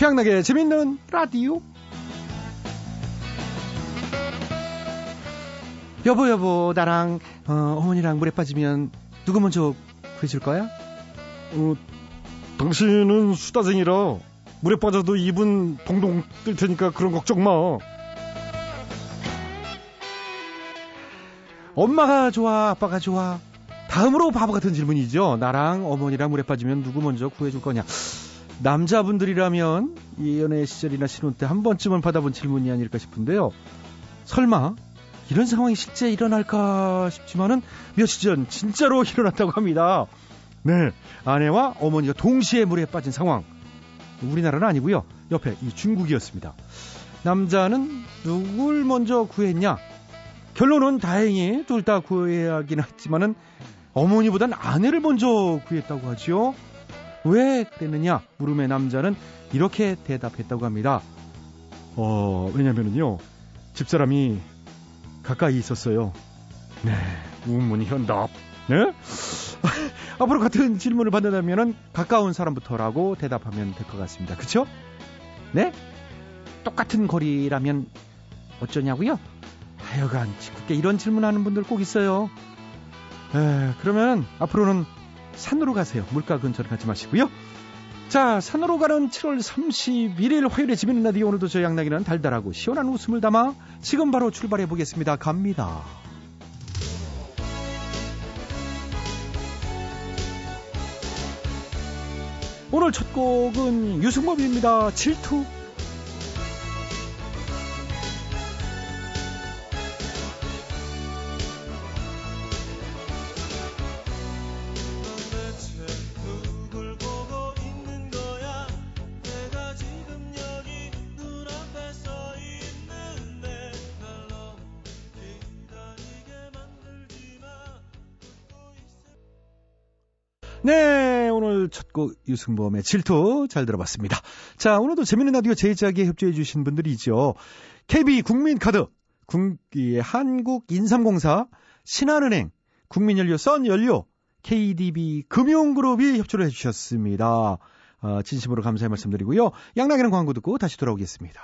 최양락의 재밌는 라디오. 여보 여보 나랑 어, 어머니랑 물에 빠지면 누구 먼저 구해줄 거야? 어, 당신은 수다쟁이라 물에 빠져도 입은 동동 뜰 테니까 그런 걱정 마. 엄마가 좋아 아빠가 좋아 다음으로 바보 같은 질문이죠. 나랑 어머니랑 물에 빠지면 누구 먼저 구해줄 거냐? 남자분들이라면 이 연애 시절이나 신혼 때 한 번쯤은 받아본 질문이 아닐까 싶은데요. 설마 이런 상황이 실제 일어날까 싶지만은 며칠 전 진짜로 일어났다고 합니다. 네, 아내와 어머니가 동시에 물에 빠진 상황. 우리나라는 아니고요. 옆에 이 중국이었습니다. 남자는 누굴 먼저 구했냐? 결론은 다행히 둘 다 구해야긴 했지만은 어머니보단 아내를 먼저 구했다고 하지요. 왜 그랬느냐? 물음에 남자는 이렇게 대답했다고 합니다. 어, 왜냐면은요. 집사람이 가까이 있었어요. 네, 우문 현답. 네? 앞으로 같은 질문을 받는다면은 가까운 사람부터라고 대답하면 될 것 같습니다. 그쵸? 네? 똑같은 거리라면 어쩌냐고요? 하여간 짓궂게 이런 질문하는 분들 꼭 있어요. 에, 그러면 앞으로는 산으로 가세요. 물가 근처로 가지 마시고요. 자, 산으로 가는 7월 31일 화요일에 재밌는 라디오 오늘도 저 양락이는 달달하고 시원한 웃음을 담아 지금 바로 출발해 보겠습니다. 갑니다. 오늘 첫 곡은 유승범입니다. 질투. 네, 오늘 첫 곡 유승범의 질투 잘 들어봤습니다. 자, 오늘도 재밌는 라디오 제작에 협조해 주신 분들이 죠 KB 국민카드, 국기의 한국인삼공사, 신한은행, 국민연료, 썬연료, KDB 금융그룹이 협조를 해주셨습니다. 어, 진심으로 감사의 말씀드리고요. 양락이는 광고 듣고 다시 돌아오겠습니다.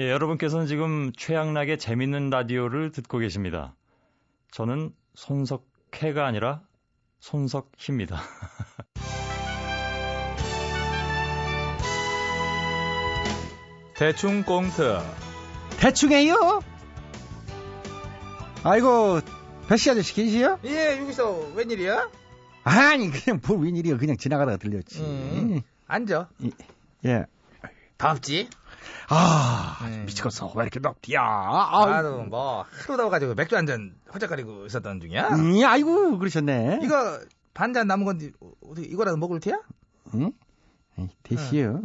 예, 여러분께서는 지금 최양락의 재밌는 라디오를 듣고 계십니다. 저는 손석해가 아니라 손석희입니다. 대충 꽁트. 대충해요? 아이고, 배씨 아저씨 계시요? 예, 여기서 웬일이야? 아니, 그냥 뭘 웬일이야. 그냥 지나가다가 들렸지. 음, 앉아. 예. 덥지? 아, 네. 미치겠어. 왜 이렇게 덥디야. 아, 나도 뭐 하루 더워가지고 맥주 한 잔 허작거리고 있었던 중이야. 음, 아이고, 그러셨네. 이거 반잔 남은 건데 어떻게 이거라도 먹을 테야? 응? 에이, 대시요.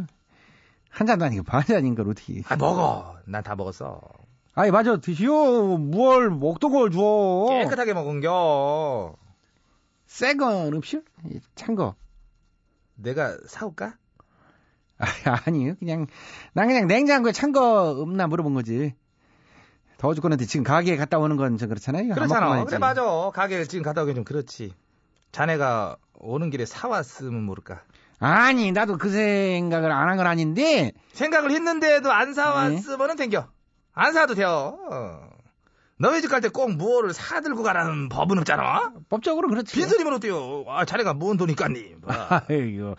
한 잔도 아니고 반 잔인 걸 어떻게. 아 먹어. 난 다 먹었어. 아이, 맞아. 드시오. 뭘, 먹던 걸 줘. 깨끗하게 먹은겨. 새건 없이요? 찬 거. 내가 사올까? 아, 아니요. 그냥, 난 그냥 냉장고에 찬 거 없나 물어본 거지. 더워 죽겠는데 지금 가게에 갔다 오는 건 좀 그렇잖아요. 그렇잖아. 그래 맞아. 가게 지금 갔다 오기 좀 그렇지. 자네가 오는 길에 사 왔으면 모를까. 아니, 나도 그 생각을 안 한 건 아닌데, 생각을 했는데도 안 사왔으면은 댕겨. 안 사도 돼요. 어. 너희 집 갈 때 꼭 무엇을 사들고 가라는 법은 없잖아. 법적으로 그렇지. 빈소리면 어때요? 아, 자네가 뭔 돈이 깠니? 뭐. 아이고,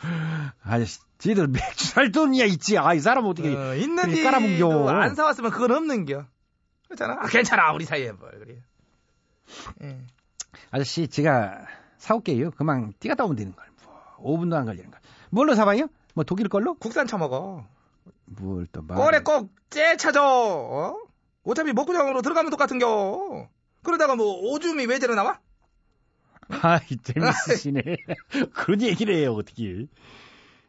아저씨, 지들 맥주 살 돈이야 있지. 아, 이 사람 어떻게. 어, 그래, 있는데 깔아뭉겨. 안 사왔으면 그건 없는겨. 그렇잖아. 아, 괜찮아. 우리 사이에 뭘 그래. 예. 아저씨, 제가 사올게요. 그만 뛰갔다 오면 되는 걸. 뭐, 5분도 안 걸리는 걸. 뭘로 사봐요? 뭐 독일 걸로? 국산 처먹어. 뭘 또 말. 꼴에 꼭째 찾아. 어? 어차피 먹구장으로 들어가면 똑같은겨. 그러다가 뭐 오줌이 왜 저러 나와? 아이, 재밌으시네. 그런 얘기를 해요, 어떻게.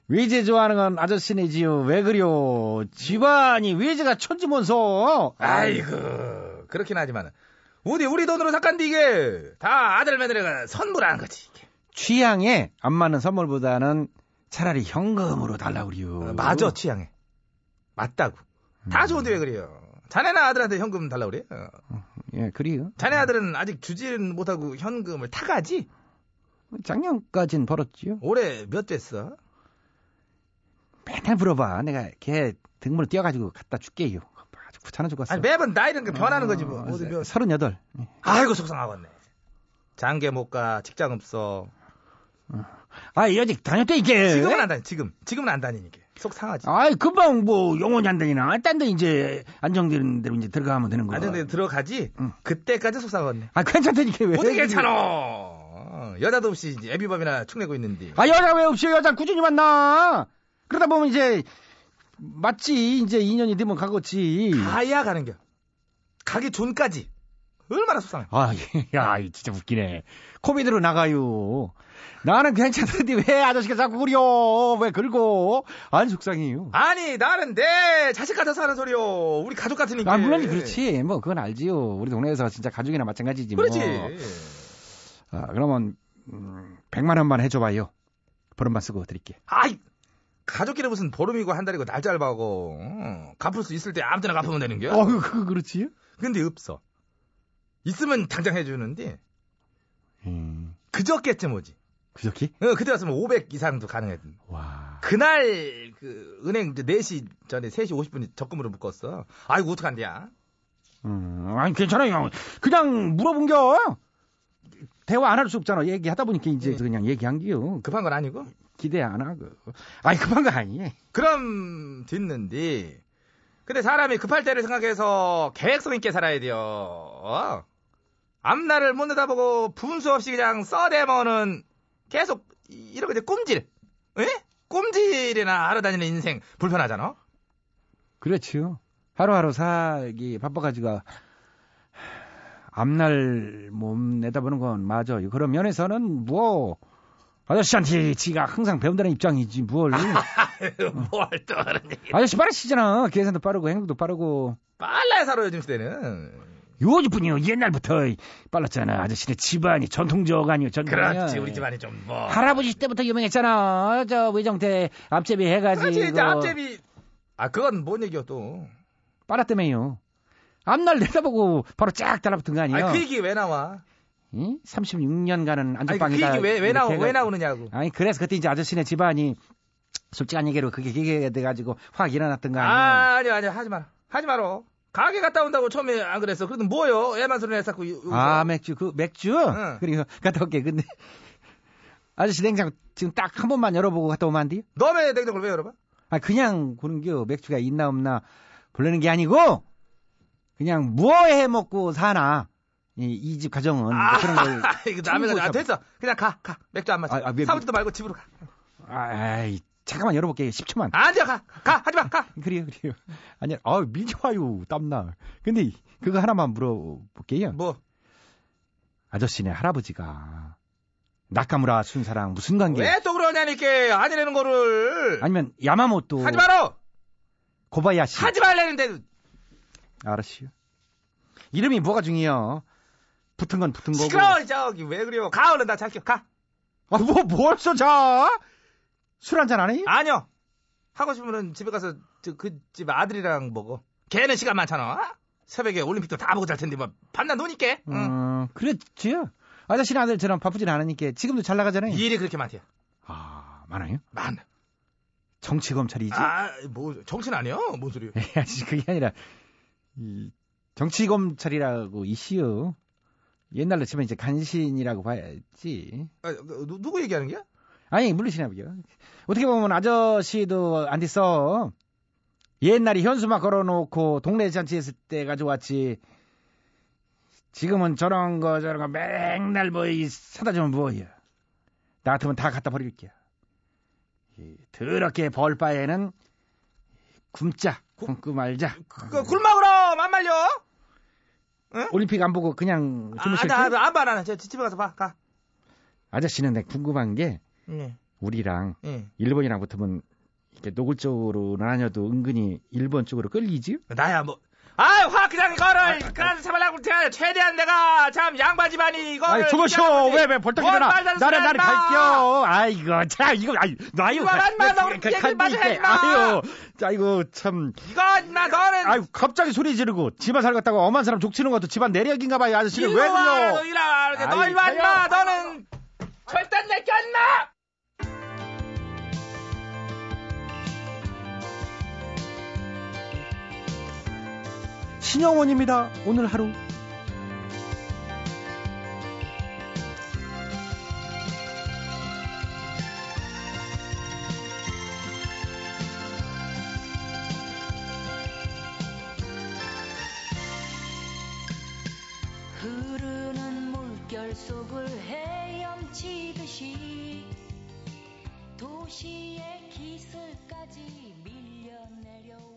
외제 좋아하는 건 아저씨네지요. 왜 그려? 집안이 외제가 천지몬서. 아이고 그렇긴 하지만 어디 우리 돈으로 삭간디 이게 다 아들 며느리가 선물한 거지. 이게. 취향에 안 맞는 선물보다는 차라리 현금으로 달라고 그래요. 어, 맞아 취향에 맞다고. 다 음. 좋은데 왜 그래요? 자네나 아들한테 현금 달라고 그래? 어. 예, 그래요. 자네 아들은 아직 주지는 못하고 현금을 타가지? 작년까진 벌었지요. 올해 몇 됐어? 맨날 물어봐. 내가 걔 등문을 띄어가지고 갖다 줄게요. 아주 귀찮아 죽겠어. 아니 매번 나이는 그 변하는 거지 뭐. 어디 몇- 서른여덟. 아이고 속상하겠네. 장계 못 가, 직장 없어. 아, 여직 다녔대, 이게. 지금은 안 다니. 지금 지금은 안 다니니까 속 상하지. 아이, 금방 뭐, 영원히 안 다니나. 딴 데 이제, 안정되는 대로 이제 들어가면 되는 거야. 안 되는데 들어가지. 응. 그때까지 속상하겠네. 아, 괜찮다니까, 왜. 어떻게 괜찮아? 여자도 없이 이제 애비밥이나 축내고 있는데. 아, 여자 왜 없이 여자 꾸준히 만나? 그러다 보면 이제, 맞지. 이제 2년이 되면 가겠지. 가야 가는 겨. 가기 전까지. 얼마나 속상해. 아, 야, 이 진짜 웃기네. 코미디로 나가요. 나는 괜찮은데 왜 아저씨가 자꾸 그려? 왜 긁어? 안 속상해요. 아니 나는 내 자식 같아서 하는 소리요. 우리 가족 같으니까. 아, 물론 그렇지. 뭐, 그건 알지요. 우리 동네에서 진짜 가족이나 마찬가지지. 뭐. 그렇지. 아, 그러면, 음, 100만 원만 해줘봐요. 버릇만 쓰고 드릴게. 아이 가족끼리 무슨 보름이고 한 달이고 날짜를 봐고 어, 갚을 수 있을 때 아무 때나 갚으면 되는겨. 어, 그, 그렇지. 근데 없어. 있으면 당장 해주는데 음, 그저께쯤 오지. 그저께? 어, 그때 왔으면 500 이상도 가능했던. 와. 그날 그 은행 이제 4시 전에 3시 50분 적금으로 묶었어. 아이고 어떡한데야. 음, 아니, 괜찮아요. 그냥 물어본겨. 대화 안 할 수 없잖아. 얘기하다 보니까 이제 네. 그냥 얘기한겨. 급한 건 아니고. 기대 안 하고. 아니, 급한 거 아니에요. 그럼 듣는데 근데 사람이 급할 때를 생각해서 계획성 있게 살아야 돼요. 어? 앞날을 못 내다보고 분수 없이 그냥 써대면은 계속 이렇게 이제 꼼질. 에? 꼼질이나 하러 다니는 인생 불편하잖아. 그렇죠. 하루하루 살기 바빠가지고 앞날 몸 내다보는 건 맞아 요. 그런 면에서는 뭐 아저씨한테 지가 항상 배운다는 입장이지 뭘. 뭘또 하는 얘기. 아저씨 빠르시잖아. 계산도 빠르고 행동도 빠르고. 빨라야 살아 요즘 시대는. 요즘뿐이요. 옛날부터 빨랐잖아. 아저씨네 집안이 전통적 아니요. 전통. 그렇지 우리 집안이 좀 뭐. 할아버지 때부터 유명했잖아. 저 외정태 앞제비 해가지고. 그렇지 이제 앞제비. 아 그건 뭔 얘기야 또. 빨았다며요. 앞날 내다보고 바로 쫙 달라붙은 거 아니에요? 아니 그 얘기 왜 나와? 응? 36년간은 아니 그 안전빵이다. 얘기 왜 왜 나오 왜. 나오느냐고. 아니 그래서 그때 이제 아저씨네 집안이 솔직한 얘기로 그게 기계가 돼가지고 확 일어났던 거 아니에요? 아, 아니, 아니, 하지 마라. 하지 마라. 가게 갔다 온다고 처음에 안 그랬어. 그래도 뭐요? 애만 소리 내서 그 아, 맥주 그 맥주? 응. 그리고 갔다 올게. 근데 아저씨 냉장고 지금 딱 한 번만 열어보고 갔다 오면 안 돼요? 너의 냉장고를 왜 열어봐? 아 그냥 보는겨 맥주가 있나 없나 보려는 게 아니고 그냥 뭐해 먹고 사나 이집 가정은 아, 그런 걸 이거 남의 거, 아, 됐어. 그냥 가, 가. 맥주 안 마셔. 아, 아, 왜- 사무실도 말고 집으로 가. 아이 잠깐만 열어볼게 10초만 안 돼, 가. 가, 하지 마, 가. 그래요 그래요 아니 아 밀지 마요 땀나 근데 그거 하나만 물어볼게요 뭐, 아저씨네 할아버지가 나카무라 순사랑 무슨 관계 왜 또 그러냐니까. 아니라는 거를. 아니면 야마모토 하지 마라! 고바야시 하지 말라는데. 알았어요 이름이 뭐가 중요해요 붙은 건 붙은 거고 시끄러워, 저기. 왜 그래요? 가, 얼른 나 잘게. 가. 아, 뭐, 뭘 써, 자? 술 한잔 안 해? 아니요. 하고 싶으면 집에 가서 그 집 아들이랑 먹어. 걔는 시간 많잖아. 새벽에 올림픽도 다 보고 잘 텐데 뭐 밤낮 노니까. 응. 음, 그렇지요. 아저씨는 아들처럼 바쁘진 않으니까 지금도 잘 나가잖아요. 일이 그렇게 많대요. 아, 많아요? 많아. 정치 검찰이지? 아, 뭐 정치는 아니요. 뭔 소리요? 아저씨, 그게 아니라, 이, 정치 검찰이라고 이시요. 옛날로 치면 이제 간신이라고 봐야지. 아, 누, 누구 얘기하는 게야? 아니, 물리시나 보요. 어떻게 보면 아저씨도 안 됐어. 옛날에 현수막 걸어놓고 동네 잔치 했을 때가 좋았지. 지금은 저런 거 저런 거 맨날 뭐 이 사다 주면 뭐야. 나 같으면 다 갖다 버릴게요. 이 더럽게 벌 바에는 굶자, 굶고 말자. 그 굴막으로 안 말려. 올림픽 안 보고 그냥 아, 주무실 나, 때안 봐. 저 집에 가서 봐, 가. 아저씨는 내 궁금한 게 예, 우리랑 예. 일본이랑 붙으면 이렇게 노골적으로 나뉘어도 은근히 일본 쪽으로 끌리지? 나야 뭐. 아이, 화 그냥 이거를 그냥 잡으려고 제가 최대한 내가 참 양반 집안이 이거를. 아이 주무셔 왜왜 벌떡 뭔 일어나 나를 나를 마. 갈게요 아이고 자 이거 아이 이거 마, 너 우리 얘기 마저 마. 아유 자 이거 참 이거 나 너는 아유 갑자기 소리 지르고 집안 살갔다고 엄한 사람 족치는 것도 집안 내력인가 봐요 아저씨는 일로 왜 그래요. 너 임마. 가요. 너는 절대 내껴 임마. 신영원입니다. 오늘 하루. 도시의 기슬까지 밀려 내려와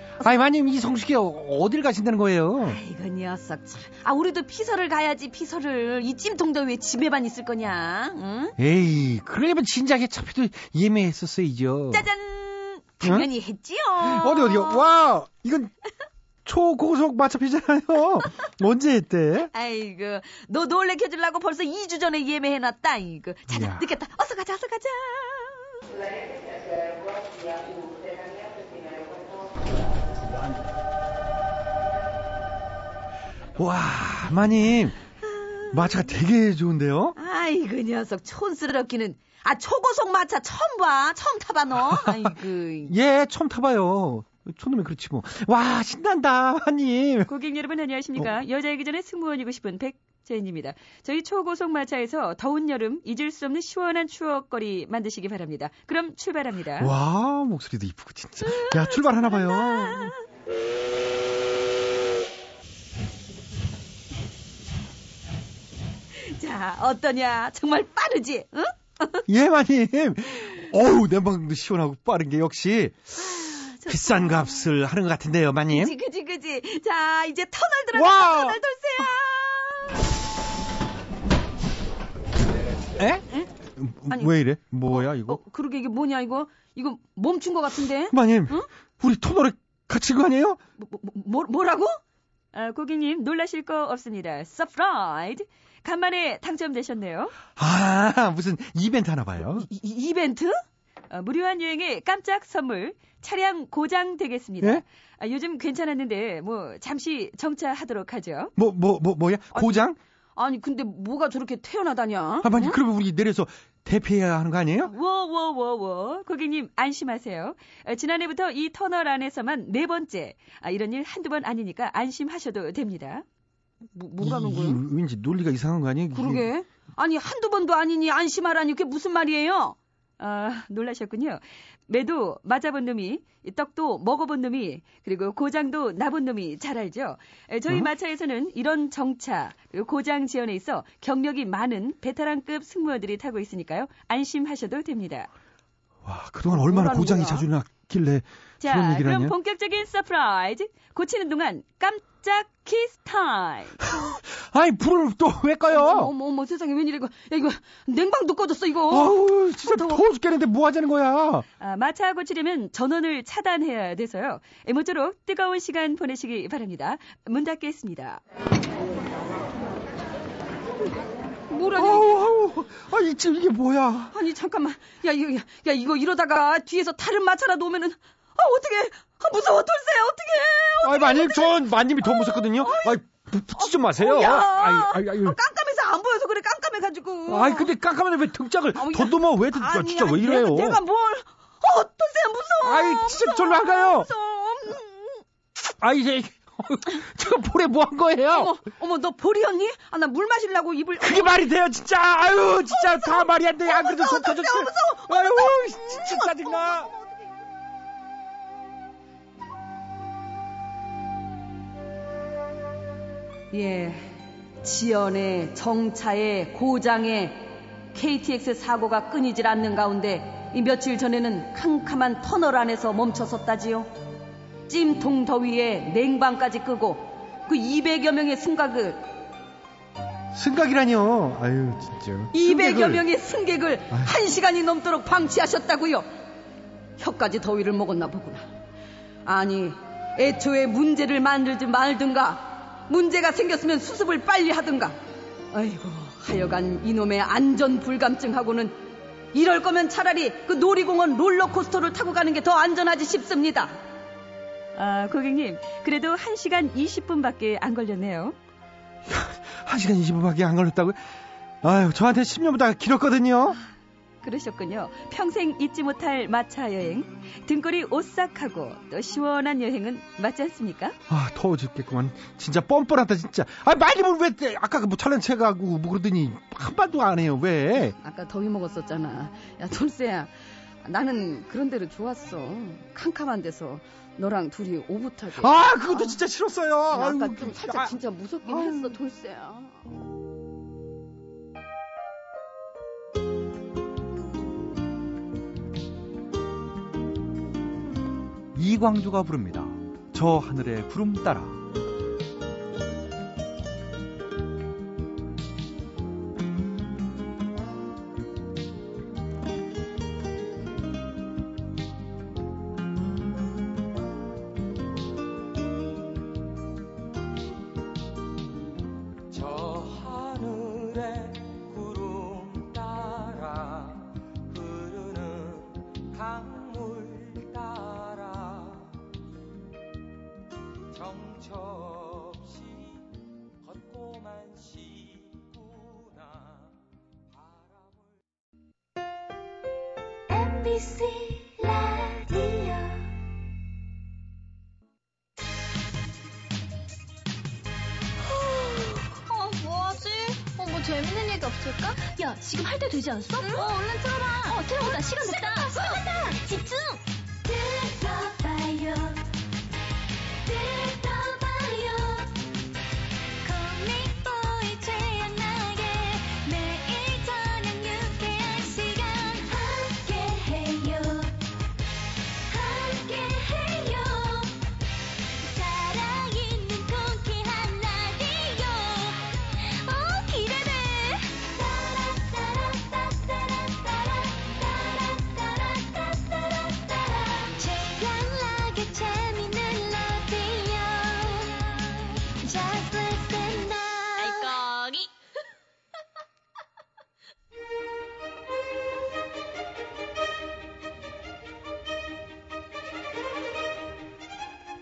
아이, 마님, 이 성수기에 어딜 가신다는 거예요? 아이고 녀석 참. 아 우리도 피서를 가야지 피서를. 이 찜통도 왜 집에만 있을 거냐? 응? 에이, 그러려면 진작에 차피도 예매했었어야죠. 짜잔. 당연히 했지요. 어디, 어디요? 와, 이건 초고속 마차피잖아요. 언제 했대? 아이고, 너 놀래켜주려고 벌써 2주 전에 예매해놨다, 이거. 자자, 이야. 늦겠다. 어서 가자, 어서 가자. 와, 마님. 마차가 되게 좋은데요? 아이고, 녀석, 촌스럽기는. 아, 초고속 마차 처음 봐. 처음 타봐, 너. 아이고. 예, 처음 타봐요. 촌놈이 그렇지 뭐. 와, 신난다, 마님. 고객 여러분 어. 안녕하십니까? 여자이기 전에 승무원이고 싶은 백 제인입니다. 저희 초고속 마차에서 더운 여름 잊을 수 없는 시원한 추억거리 만드시기 바랍니다. 그럼 출발합니다. 와, 목소리도 이쁘고, 진짜. 야, 출발하나 봐요. 자, 어떠냐? 정말 빠르지? 응? 예, 마님. 어우, 내 방도 시원하고 빠른 게 역시 비싼 값을 하는 것 같은데요, 마님. 그지, 그지, 그지. 자, 이제 터널 들어가. 와! 터널 돌쇠야. 에? 아니, 왜 이래? 뭐야, 이거? 어, 그러게 이게 뭐냐 이거? 이거 멈춘 것 같은데? 마님, 응? 우리 터널에 거 아니에요? 뭐, 뭐, 뭐, 뭐라고? 아, 고객님 놀라실 거 없습니다. Surprise! 간만에 당첨되셨네요. 아, 무슨 이벤트 하나 봐요. 이, 이- 이벤트? 아, 무료한 여행의 깜짝 선물 차량 고장 되겠습니다. 예? 아, 요즘 괜찮았는데 뭐 잠시 정차하도록 하죠. 뭐, 뭐, 뭐, 뭐 야? 고장? 아니 근데 뭐가 저렇게 태연하다냐? 아, 마님, 응? 그러면 우리 내려서 대피해야 하는 거 아니에요? 워워워워 고객님 안심하세요. 아, 지난해부터 이 터널 안에서만 네 번째. 아, 이런 일 한두 번 아니니까 안심하셔도 됩니다. 뭐, 뭐라는? 이 왠지 논리가 이상한 거 아니에요? 그러게. 아니 한두 번도 아니니 안심하라니 그게 무슨 말이에요? 아, 놀라셨군요. 매도 맞아본 놈이, 이 떡도 먹어본 놈이, 그리고 고장도 나본 놈이 잘 알죠. 에, 저희 어? 마차에서는 이런 정차, 고장 지원에 있어 경력이 많은 베테랑급 승무원들이 타고 있으니까요. 안심하셔도 됩니다. 와, 그동안 얼마나 고장이? 자주 났길래 자, 그런 얘기를 그럼 하냐? 본격적인 surprise. 고치는 동안 깜짝 키스 타임. 아이, 불을 또 왜 꺼요? 어머, 어머 세상에 웬일이야 이거? 야 이거 냉방도 꺼졌어 이거. 아우, 진짜 더워. 더워 죽겠는데 뭐 하자는 거야? 아, 마차 고치려면 전원을 차단해야 돼서요. 에, 모쪼록 뜨거운 시간 보내시기 바랍니다. 문 닫겠습니다. 뭐라니? 아우, 아우, 아, 이, 지금 이게 뭐야? 아니 잠깐만. 야 이거 야, 야, 이거 이러다가 뒤에서 다른 마차라도 오면은 아 어떻게? 아 무서워 돌쇠 어떻게? 아이, 마님, 전 마님이 더 무섭거든요. 아이, 부- 붙이지 마세요. 야. 아이, 아이, 아이, 아, 깜깜해서 안 보여서 그래 깜깜해가지고. 아이, 근데 깜깜한데 왜 등짝을. 더듬어? 왜 등, 아니, 진짜 아니, 왜 이래요? 내가, 내가 뭘? 어 돌쇠야 무서워. 아이, 진짜 무서워, 절로 안 가요. 무서워. 음. 아이, 이제, 제가 볼에 뭐 한 거예요? 어머 어머 너 볼이었니? 아 나 물 마시려고 입을. 그게 말이 돼요, 진짜. 아유, 진짜 다 말이 안 돼. 안 그래도 속 터졌지. 아유, 진짜 짜증나. 예, 지연의 정차에 고장에 KTX 사고가 끊이질 않는 가운데 이 며칠 전에는 캄캄한 터널 안에서 멈춰섰다지요. 찜통 더위에 냉방까지 끄고 그 200여 명의 승객을 승각이라뇨. 아유, 진짜. 200여 승객을. 명의 승객을. 한 시간이 넘도록 방치하셨다고요. 혀까지 더위를 먹었나 보구나. 아니, 애초에 문제를 만들지 말든가, 문제가 생겼으면 수습을 빨리 하든가. 아이고, 하여간 이놈의 안전 불감증하고는 이럴 거면 차라리 그 놀이공원 롤러코스터를 타고 가는 게 더 안전하지 싶습니다. 아, 고객님, 그래도 1시간 20분밖에 안 걸렸네요. 1시간 20분밖에 안 걸렸다고요? 아유, 저한테 10년보다 길었거든요. 그러셨군요. 평생 잊지 못할 마차 여행, 등골이 오싹하고 또 시원한 여행은 맞지 않습니까? 아, 더워 죽겠구만. 진짜 뻔뻔하다, 진짜. 아, 말리면 왜, 때- 아까 그뭐 촬영 체가고 뭐 그러더니 한 말도 안 해요, 왜? 아까 더위 먹었었잖아. 야, 돌쇠야. 나는 그런 데로 좋았어. 캄캄한 데서 너랑 둘이 오붓하게. 아, 그것도 진짜 싫었어요. 나 아까 아유, 좀 그- 살짝 아, 진짜 무섭긴 아유. 했어, 돌쇠야. 이광조가 부릅니다. 저 하늘의 구름 따라. MBC 라디오 어, 뭐하지? 어, 뭐 재밌는 얘기 없을까? 야, 지금 할 때 되지 않았어? 어, 얼른 틀어봐. 어, 틀어보자. 시간 됐다. 시간 됐다. 집중!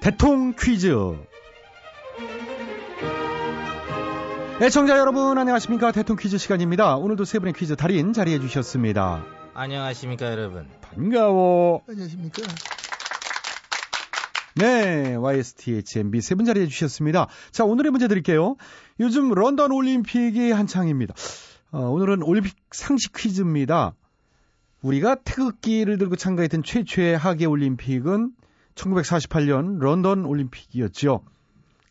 대통 퀴즈. 애청자 여러분 안녕하십니까 대통 퀴즈 시간입니다. 오늘도 세 분의 퀴즈 달인 자리해 주셨습니다. 안녕하십니까 여러분. 반가워. 안녕하십니까. 네, YSTHMB 세 분 자리해 주셨습니다. 자, 오늘의 문제 드릴게요. 요즘 런던 올림픽이 한창입니다. 어, 오늘은 올림픽 상식 퀴즈입니다. 우리가 태극기를 들고 참가했던 최초의 하계 올림픽은 1948년 런던 올림픽이었죠.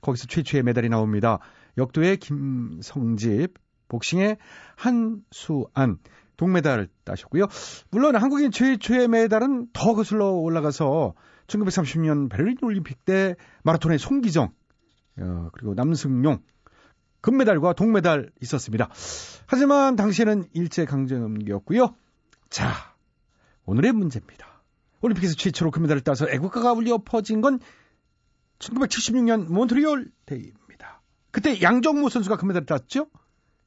거기서 최초의 메달이 나옵니다. 역도의 김성집, 복싱의 한수안, 동메달을 따셨고요. 물론 한국인 최초의 메달은 더 거슬러 올라가서 1930년 베를린 올림픽 때 마라톤의 송기정, 어, 그리고 남승용, 금메달과 동메달 있었습니다. 하지만 당시에는 일제강점기였고요. 자, 오늘의 문제입니다. 올림픽에서 최초로 금메달을 따서 애국가가 울려 퍼진 건 1976년 몬트리올 대회입니다. 그때 양정모 선수가 금메달을 땄죠?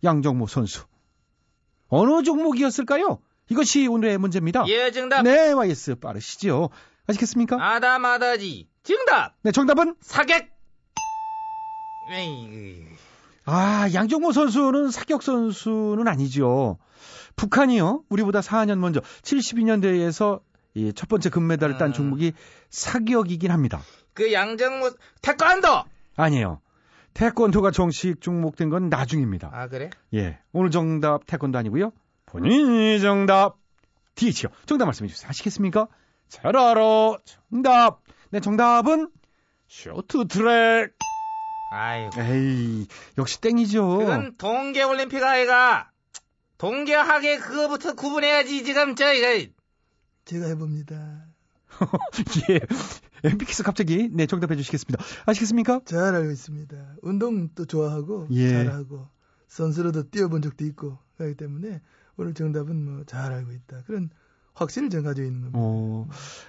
양정모 선수. 어느 종목이었을까요? 이것이 오늘의 문제입니다. 예 정답. 네, YS 빠르시죠. 아시겠습니까? 아다마다지. 정답. 네, 정답은 사객. 에이, 아, 양정모 선수는 사격 선수는 아니죠. 북한이요. 우리보다 4년 먼저 72년대에서 이 첫 번째 금메달을 딴 음. 종목이 사격이긴 합니다. 그 양정모 태권도. 아니에요. 태권도가 정식 종목된 건 나중입니다. 아 그래? 예. 오늘 정답 태권도 아니고요. 본인이 정답 DH요. 정답 말씀해 주세요. 아시겠습니까? 잘 알아. 정답. 네, 정답은 쇼트트랙. 아이고. 에이, 역시 땡이죠. 그건 동계올림픽 아이가. 동계하계 그거부터 구분해야지 지금 저 이거. 제가 해봅니다. 예. 엠피키스 갑자기 네 정답해 주시겠습니다. 아시겠습니까? 잘 알고 있습니다. 운동도 좋아하고 예. 잘하고 선수로도 뛰어본 적도 있고 그렇기 때문에 오늘 정답은 뭐 잘 알고 있다. 그런 확신을 전 가지고 있는 겁니다. 어,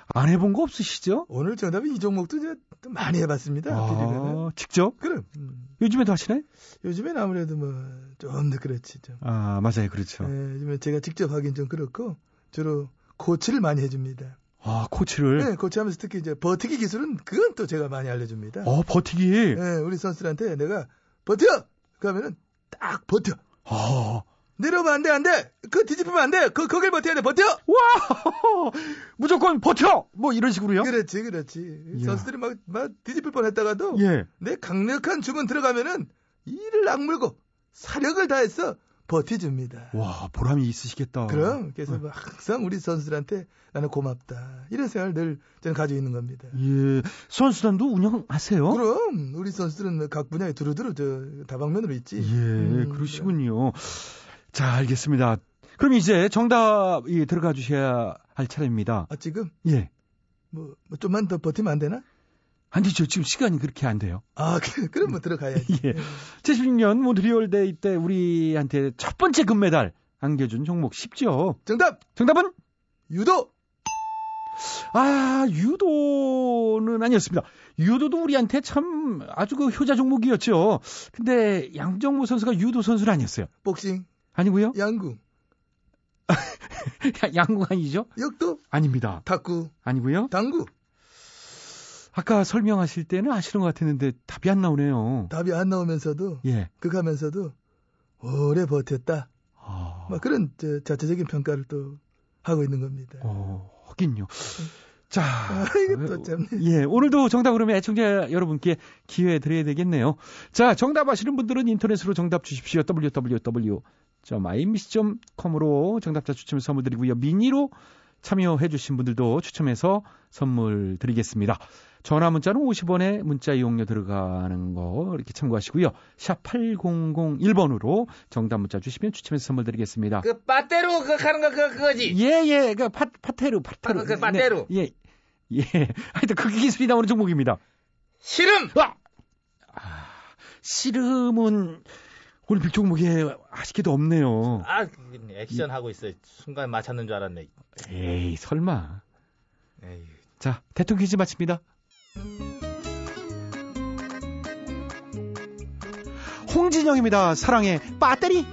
안 해본 거 없으시죠? 오늘 정답은 이 종목도 또 많이 해봤습니다. 비리는. 아, 직접? 그럼 음. 요즘에도 하시나요? 요즘엔 아무래도 뭐 좀 더 그렇지 좀. 아, 맞아요. 그렇죠. 예, 요즘에 제가 직접 하긴 좀 그렇고 주로 코치를 많이 해줍니다. 아, 코치를. 네, 코치하면서 특히 이제 버티기 기술은 그건 또 제가 많이 알려줍니다. 어, 버티기. 예, 우리 선수들한테 내가 버텨! 그러면은 딱 버텨. 아, 내려오면 안 돼, 안 돼! 그 뒤집으면 안 돼! 그, 거길 버텨야 돼, 버텨! 와! 무조건 버텨! 뭐 이런 식으로요? 그렇지, 그렇지. 이야. 선수들이 막, 막 뒤집을 뻔 했다가도 예. 내 강력한 주문 들어가면은 이를 악물고 사력을 다해서 버텨줍니다. 와, 보람이 있으시겠다. 그럼 그래서 뭐 항상 우리 선수들한테 나는 고맙다 이런 생각을 늘 저는 가지고 있는 겁니다. 예. 선수단도 운영하세요? 그럼 우리 선수들은 뭐각 분야에 두루두루 저 다방면으로 있지. 예, 음, 그러시군요. 자, 알겠습니다. 그럼 이제 정답이 들어가 주셔야 할 차례입니다. 아 지금 예. 뭐, 뭐 좀만 더 버티면 안 되나? 아니죠. 지금 시간이 그렇게 안 돼요. 아 그- 그럼 뭐 들어가야지. 예. 76년 몬트리올 대회 때 우리한테 첫 번째 금메달 안겨준 종목 쉽죠? 정답 정답은? 유도. 아, 유도는 아니었습니다. 유도도 우리한테 참 아주 그 효자 종목이었죠. 근데 양정모 선수가 유도 선수는 아니었어요. 복싱, 아니고요. 양궁, 양궁 아니죠? 역도, 아닙니다. 탁구, 아니고요. 당구. 아까 설명하실 때는 아시는 것 같았는데 답이 안 나오네요. 답이 안 나오면서도 예. 극하면서도 오래 버텼다. 아, 막 그런 저, 자체적인 평가를 또 하고 있는 겁니다. 어, 하긴요. 자, 아, 또 참. 예, 오늘도 정답 그러면 애청자 여러분께 기회 드려야 되겠네요. 자, 정답 아시는 분들은 인터넷으로 정답 주십시오. www.imbc.com으로 정답자 추첨 선물 드리고요. 미니로 참여해 주신 분들도 추첨해서 선물 드리겠습니다. 전화 문자는 50원에 문자 이용료 들어가는 거 이렇게 참고하시고요. 샵 8001번으로 정답 문자 주시면 추첨해서 선물 드리겠습니다. 그 빠떼로 그 하는 거 그, 그거지. 예, 예, 그 파, 파테루, 파테루. 아, 그 파테루. 네, 예, 예. 하여튼 그 기술이 나오는 종목입니다. 씨름. 아! 아, 씨름은 올림픽 종목에 아쉽게도 없네요. 아, 액션 하고 있어. 순간 맞췄는 줄 알았네. 에이, 설마. 에이. 자, 대통령 퀴즈 마칩니다. 홍진영입니다. 사랑의 배터리.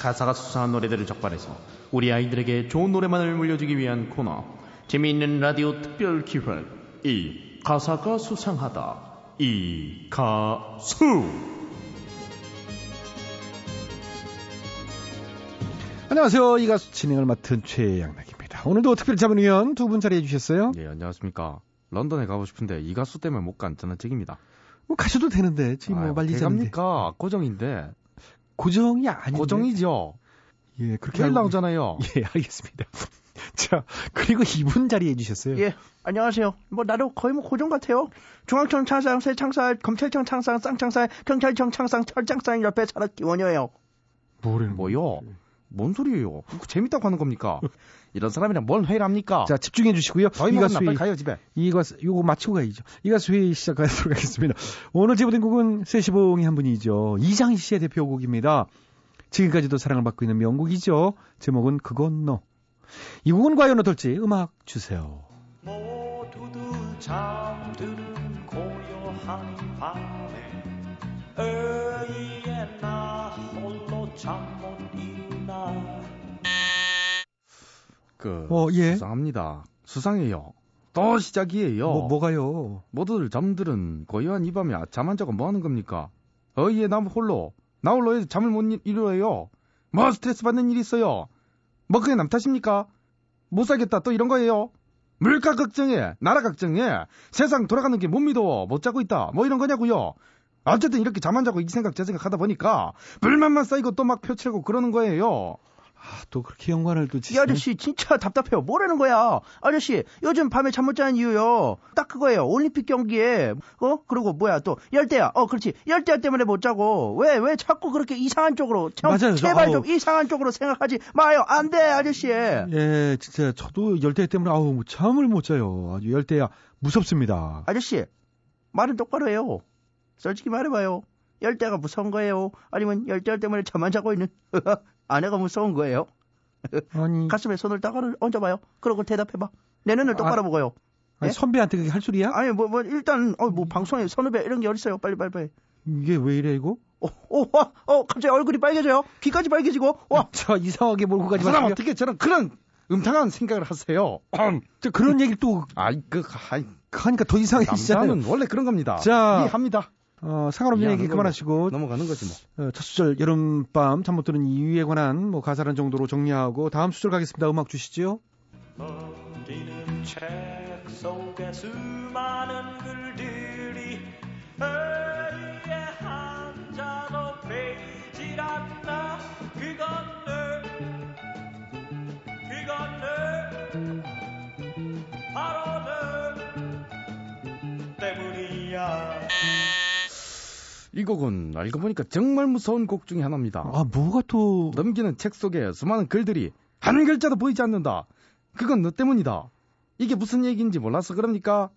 가사가 수상한 노래들을 적발해서 우리 아이들에게 좋은 노래만을 물려주기 위한 코너 재미있는 라디오 특별 기획 이 가사가 수상하다 이 가수 안녕하세요. 이 가수 진행을 맡은 최양락입니다. 오늘도 특별 자문위원 두 분 자리해 주셨어요. 예, 안녕하십니까. 런던에 가고 싶은데 이 가수 때문에 못 간 저는 책입니다. 뭐 가셔도 되는데 지금 뭐 아유, 말리자는데. 갑니까? 고정인데. 고정이 아닌데. 고정이죠. 예, 그렇게 알고- 나오잖아요. 예, 알겠습니다. 자, 그리고 이분 자리해 주셨어요. 예, 안녕하세요. 뭐 나도 거의 뭐 고정 같아요. 중앙청 창상, 세창살, 검찰청 창상, 쌍창살, 경찰청 창상, 철장상 옆에 차락 기원이에요. 뭐래는 뭐요? 뭔 소리예요? 재밌다고 하는 겁니까? 이런 사람이랑 뭔 회의를 합니까? 자, 집중해 주시고요. 저희 이 먹었나? 가수 빨리 회의, 가요, 집에. 이 가수, 요거 마치고 가야죠. 이 가수 회의 시작하도록 하겠습니다. 오늘 제보된 곡은 세시봉이 한 분이죠. 이장희 씨의 대표곡입니다. 지금까지도 사랑을 받고 있는 명곡이죠. 제목은 그건 너. 이 곡은 과연 어떨지 음악 주세요. 모두들 잠드는 고요한 밤에 의에 나 홀로 잠 그 어, 예. 수상합니다. 수상해요. 또 시작이에요. 뭐, 뭐가요? 모두들 잠들은 고요한 이 밤에 잠 안 자고 뭐 하는 겁니까? 어이에 남 홀로 나 홀로 해서 잠을 못 이- 이루어요. 뭐 스트레스 받는 일이 있어요? 뭐 그게 남 탓입니까? 못 살겠다 또 이런 거예요? 물가 걱정해 나라 걱정해 세상 돌아가는 게 못 믿어 못 자고 있다 뭐 이런 거냐고요? 어쨌든 이렇게 잠 안 자고 이 생각 저 생각 하다 보니까 불만만 쌓이고 또 막 표출하고 그러는 거예요. 아, 또 그렇게 연관을 또 이 아저씨 진짜 답답해요. 뭐라는 거야? 아저씨 요즘 밤에 잠 못 자는 이유요. 딱 그거예요. 올림픽 경기에 어 그리고 뭐야 또 열대야. 어 그렇지 열대야 때문에 못 자고 왜 왜 자꾸 그렇게 이상한 쪽으로 참, 맞아요. 저, 제발 아우. 좀 이상한 쪽으로 생각하지 마요. 안 돼 아저씨. 예, 진짜 저도 열대 때문에 아우 뭐 잠을 못 자요. 아주 열대야 무섭습니다. 아저씨 말은 똑바로 해요. 솔직히 말해봐요. 열대가 무서운 거예요? 아니면 열대 때문에 잠안 자고 있는 아내가 무서운 거예요? 아니 가슴에 손을 딱 얹어봐요. 그러고 대답해봐. 내 눈을 똑바로 아, 보고요. 아니, 예? 선배한테 그게 할 소리야? 아니 뭐 뭐 일단 어 뭐 방송에 선후배 이런 게 어딨어요? 빨리 빨리 빨리. 이게 왜 이래 이거? 어, 어, 와, 어, 갑자기 얼굴이 빨개져요. 귀까지 빨개지고, 와. 저 이상하게 몰고 가지 사람 마시고요. 어떻게 저런 그런 음탕한 생각을 하세요? 저 그런 얘기를 또 아이 그 아이 하니까 더 이상해지잖아요. 남자는 원래 그런 겁니다. 자, 이해합니다. 어, 상관없는 얘기 그만하시고 넘어가는 거지 뭐. 어, 첫 수절 여름밤 잠 못 드는 이유에 관한 뭐 가사란 정도로 정리하고 다음 수절 가겠습니다. 음악 주시죠. 넘기는 책 속에 수많은 글들이 곡은 알고 보니까 정말 무서운 곡 중에 하나입니다. 아, 뭐가 또 넘기는 책 속에 수많은 글들이 한 글자도 보이지 않는다. 그건 너 때문이다. 이게 무슨 얘기인지 몰라서 그럽니까?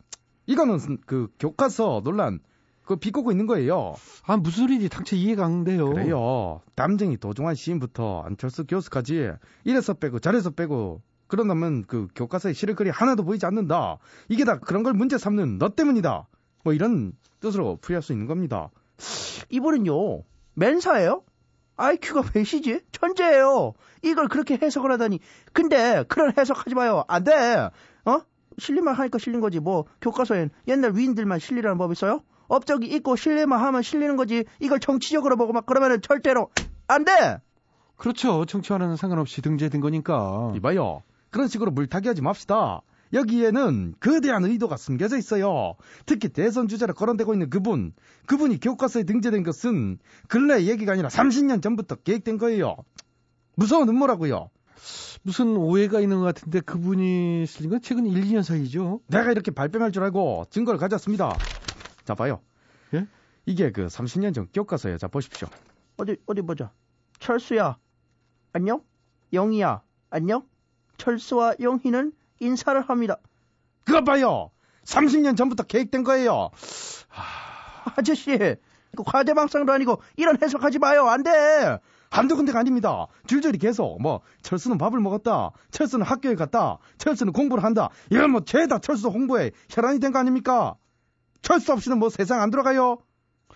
이거는 그 교과서 논란 그 비꼬고 있는 거예요. 아, 무슨 소리인지 당최 이해가 안 돼요. 그래요. 담쟁이 도종환 시인부터 안철수 교수까지 이래서 빼고 저래서 빼고 그런다면 그 교과서에 실을 글이 하나도 보이지 않는다. 이게 다 그런 걸 문제 삼는 너 때문이다. 뭐 이런 뜻으로 풀이할 수 있는 겁니다. 이분은요, 맨사예요? IQ가 몇이지? 천재예요. 이걸 그렇게 해석을 하다니. 근데 그런 해석하지 마요. 안 돼. 어? 실리만 하니까 실린 거지. 뭐 교과서엔 옛날 위인들만 실리라는 법 있어요? 업적이 있고 실리만 하면 실리는 거지. 이걸 정치적으로 보고 막 그러면은 절대로 안 돼. 그렇죠. 정치와는 상관없이 등재된 거니까. 이봐요. 그런 식으로 물타기 하지 맙시다. 여기에는 거대한 의도가 숨겨져 있어요. 특히 대선 주자로 거론되고 있는 그분, 그분이 교과서에 등재된 것은 근래 얘기가 아니라 30년 전부터 계획된 거예요. 무서운 음모라고요. 무슨 오해가 있는 것 같은데 그분이 실린 건 최근 1, 2년 사이죠. 내가 이렇게 발뺌할 줄 알고 증거를 가져왔습니다. 자, 봐요. 예? 이게 그 30년 전 교과서예요. 자, 보십시오. 어디 어디 보자. 철수야. 안녕? 영희야. 안녕? 철수와 영희는 인사를 합니다. 그거 봐요. 30년 전부터 계획된 거예요. 아저씨, 이거 과대망상도 아니고 이런 해석하지 마요. 안 돼. 한두 군데가 아닙니다. 줄줄이 계속 뭐 철수는 밥을 먹었다. 철수는 학교에 갔다. 철수는 공부를 한다. 이건 뭐 죄다 철수 홍보에 혈안이 된 거 아닙니까? 철수 없이는 뭐 세상 안 들어가요.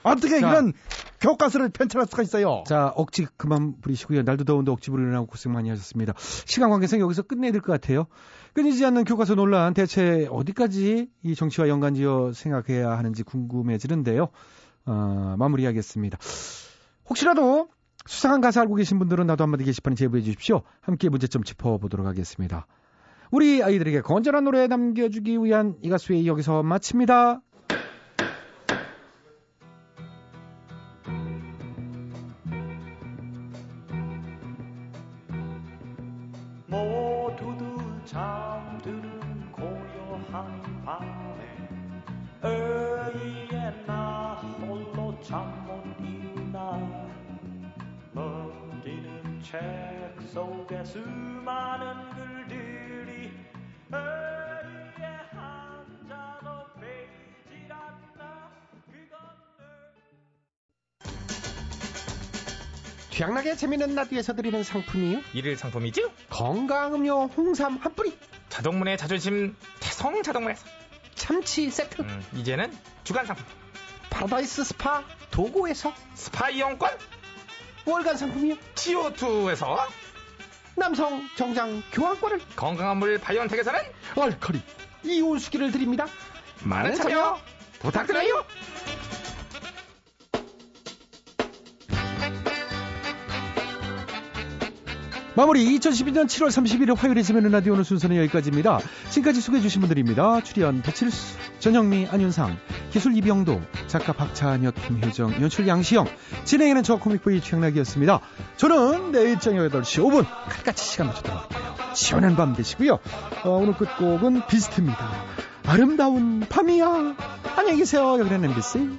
어떻게 자. 이런 교과서를 편찬할 수가 있어요? 자, 억지 그만 부리시고요. 날도 더운데 억지 부리느라고 고생 많이 하셨습니다. 시간 관계상 여기서 끝내야 될 것 같아요. 끊이지 않는 교과서 논란 대체 어디까지 이 정치와 연관지어 생각해야 하는지 궁금해지는데요. 어, 마무리하겠습니다. 혹시라도 수상한 가사 알고 계신 분들은 나도 한마디 게시판에 제보해 주십시오. 함께 문제점 짚어보도록 하겠습니다. 우리 아이들에게 건전한 노래 남겨주기 위한 이 가수의 여기서 마칩니다. 밤에 의에 나 홀로 잠 못 이루나 넘기는 책 속에 수많은 글들이 의에 한 자도 베이질 않나 그건 취향나게 재밌는 라디오에서 드리는 상품이요. 일일 상품이죠? 건강음료 홍삼 한 뿌리. 자동문의 자존심 태성 자동문에서 참치 세트. 음, 이제는 주간 상품 파라다이스 스파 도고에서 스파 이용권 월간 상품이요. CO2에서 남성 정장 교환권을 건강한 물 바이온텍에서는 알칼리 이온수기를 드립니다. 많은 참여 부탁드려요. 마무리 2012년 7월 31일 화요일에 지면은 라디오 오늘 순서는 여기까지입니다. 지금까지 소개해 주신 분들입니다. 출연 배칠수, 전영미, 안윤상, 기술 이병도, 작가 박찬혁, 김효정, 연출 양시영, 진행에는 저 코믹보이 최양락이었습니다. 저는 내일 저녁 8시 5분 칼같이 시간 맞춰 돌아올게요. 시원한 밤 되시고요. 어, 오늘 끝곡은 비스트입니다. 아름다운 밤이야. 안녕히 계세요. 여기는 MBC.